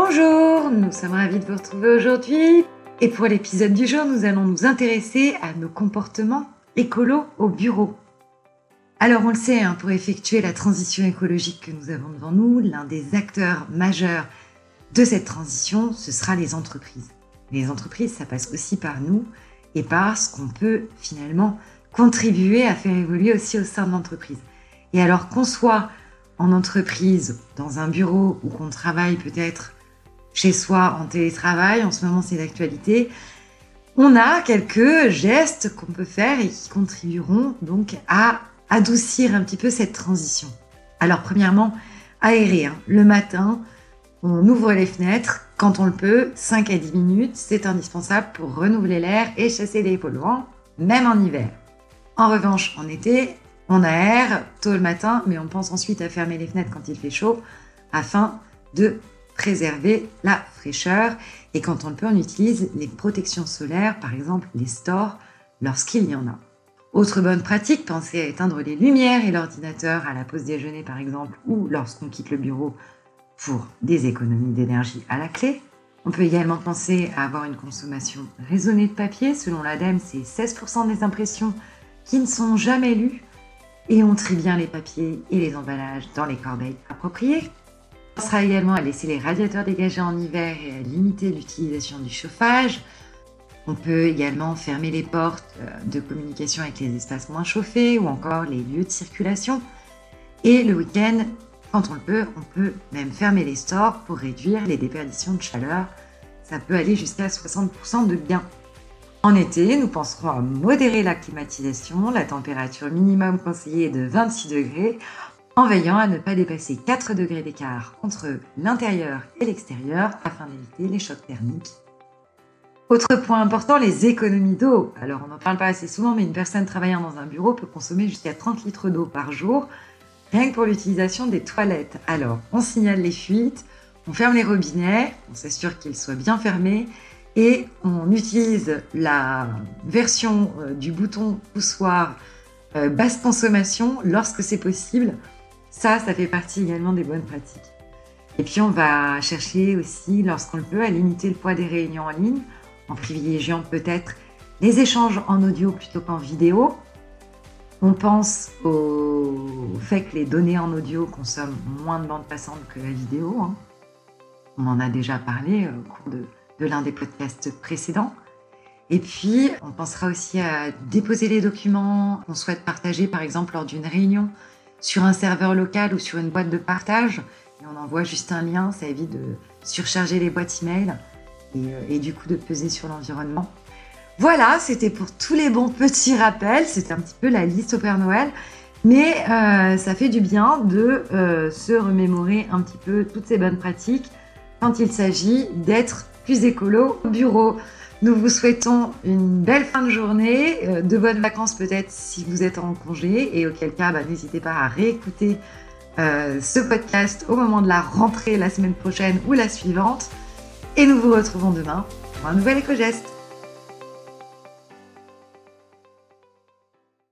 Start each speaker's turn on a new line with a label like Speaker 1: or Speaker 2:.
Speaker 1: Bonjour, nous sommes ravis de vous retrouver aujourd'hui. Et pour l'épisode du jour, nous allons nous intéresser à nos comportements écolos au bureau. Alors on le sait, hein, pour effectuer la transition écologique que nous avons devant nous, l'un des acteurs majeurs de cette transition, ce sera les entreprises. Les entreprises, ça passe aussi par nous et par ce qu'on peut finalement contribuer à faire évoluer aussi au sein de l'entreprise. Et alors qu'on soit en entreprise, dans un bureau ou qu'on travaille peut-être chez soi en télétravail, en ce moment c'est d'actualité, on a quelques gestes qu'on peut faire et qui contribueront donc à adoucir un petit peu cette transition. Alors premièrement, aérer. Hein. Le matin, on ouvre les fenêtres quand on le peut, 5 à 10 minutes, c'est indispensable pour renouveler l'air et chasser les polluants, même en hiver. En revanche, en été, on aère tôt le matin, mais on pense ensuite à fermer les fenêtres quand il fait chaud afin de préserver la fraîcheur. Et quand on le peut, on utilise les protections solaires, par exemple les stores, lorsqu'il y en a. Autre bonne pratique, pensez à éteindre les lumières et l'ordinateur à la pause déjeuner par exemple, ou lorsqu'on quitte le bureau pour des économies d'énergie à la clé. On peut également penser à avoir une consommation raisonnée de papier. Selon l'ADEME, c'est 16% des impressions qui ne sont jamais lues. Et on trie bien les papiers et les emballages dans les corbeilles appropriées. On sera également à laisser les radiateurs dégagés en hiver et à limiter l'utilisation du chauffage. On peut également fermer les portes euh, de communication avec les espaces moins chauffés ou encore les lieux de circulation. Et le week-end, quand on le peut, on peut même fermer les stores pour réduire les déperditions de chaleur. Ça peut aller jusqu'à 60% de gain. En été, nous penserons à modérer la climatisation. La température minimum conseillée est de 26 degrés en veillant à ne pas dépasser 4 degrés d'écart entre l'intérieur et l'extérieur afin d'éviter les chocs thermiques. Autre point important, les économies d'eau. Alors on n'en parle pas assez souvent, mais une personne travaillant dans un bureau peut consommer jusqu'à 30 litres d'eau par jour, rien que pour l'utilisation des toilettes. Alors on signale les fuites, on ferme les robinets, on s'assure qu'ils soient bien fermés et on utilise la version euh, du bouton poussoir euh, basse consommation lorsque c'est possible ça, ça fait partie également des bonnes pratiques. Et puis on va chercher aussi, lorsqu'on le peut, à limiter le poids des réunions en ligne, en privilégiant peut-être les échanges en audio plutôt qu'en vidéo. On pense au fait que les données en audio consomment moins de bande passante que la vidéo. Hein. On en a déjà parlé euh, au cours de, de l'un des podcasts précédents. Et puis, on pensera aussi à déposer les documents qu'on souhaite partager, par exemple, lors d'une réunion sur un serveur local ou sur une boîte de partage. Et on envoie juste un lien, ça évite de surcharger les boîtes email et, euh, et du coup de peser sur l'environnement. Voilà, c'était pour tous les bons petits rappels. C'était un petit peu la liste au Père Noël. Mais euh, ça fait du bien de euh, se remémorer un petit peu toutes ces bonnes pratiques quand il s'agit d'être plus écolo au bureau. Nous vous souhaitons une belle fin de journée, euh, de bonnes vacances peut-être si vous êtes en congé et auquel cas bah, n'hésitez pas à réécouter euh, ce podcast au moment de la rentrée la semaine prochaine ou la suivante. Et nous vous retrouvons demain pour un nouvel éco-geste.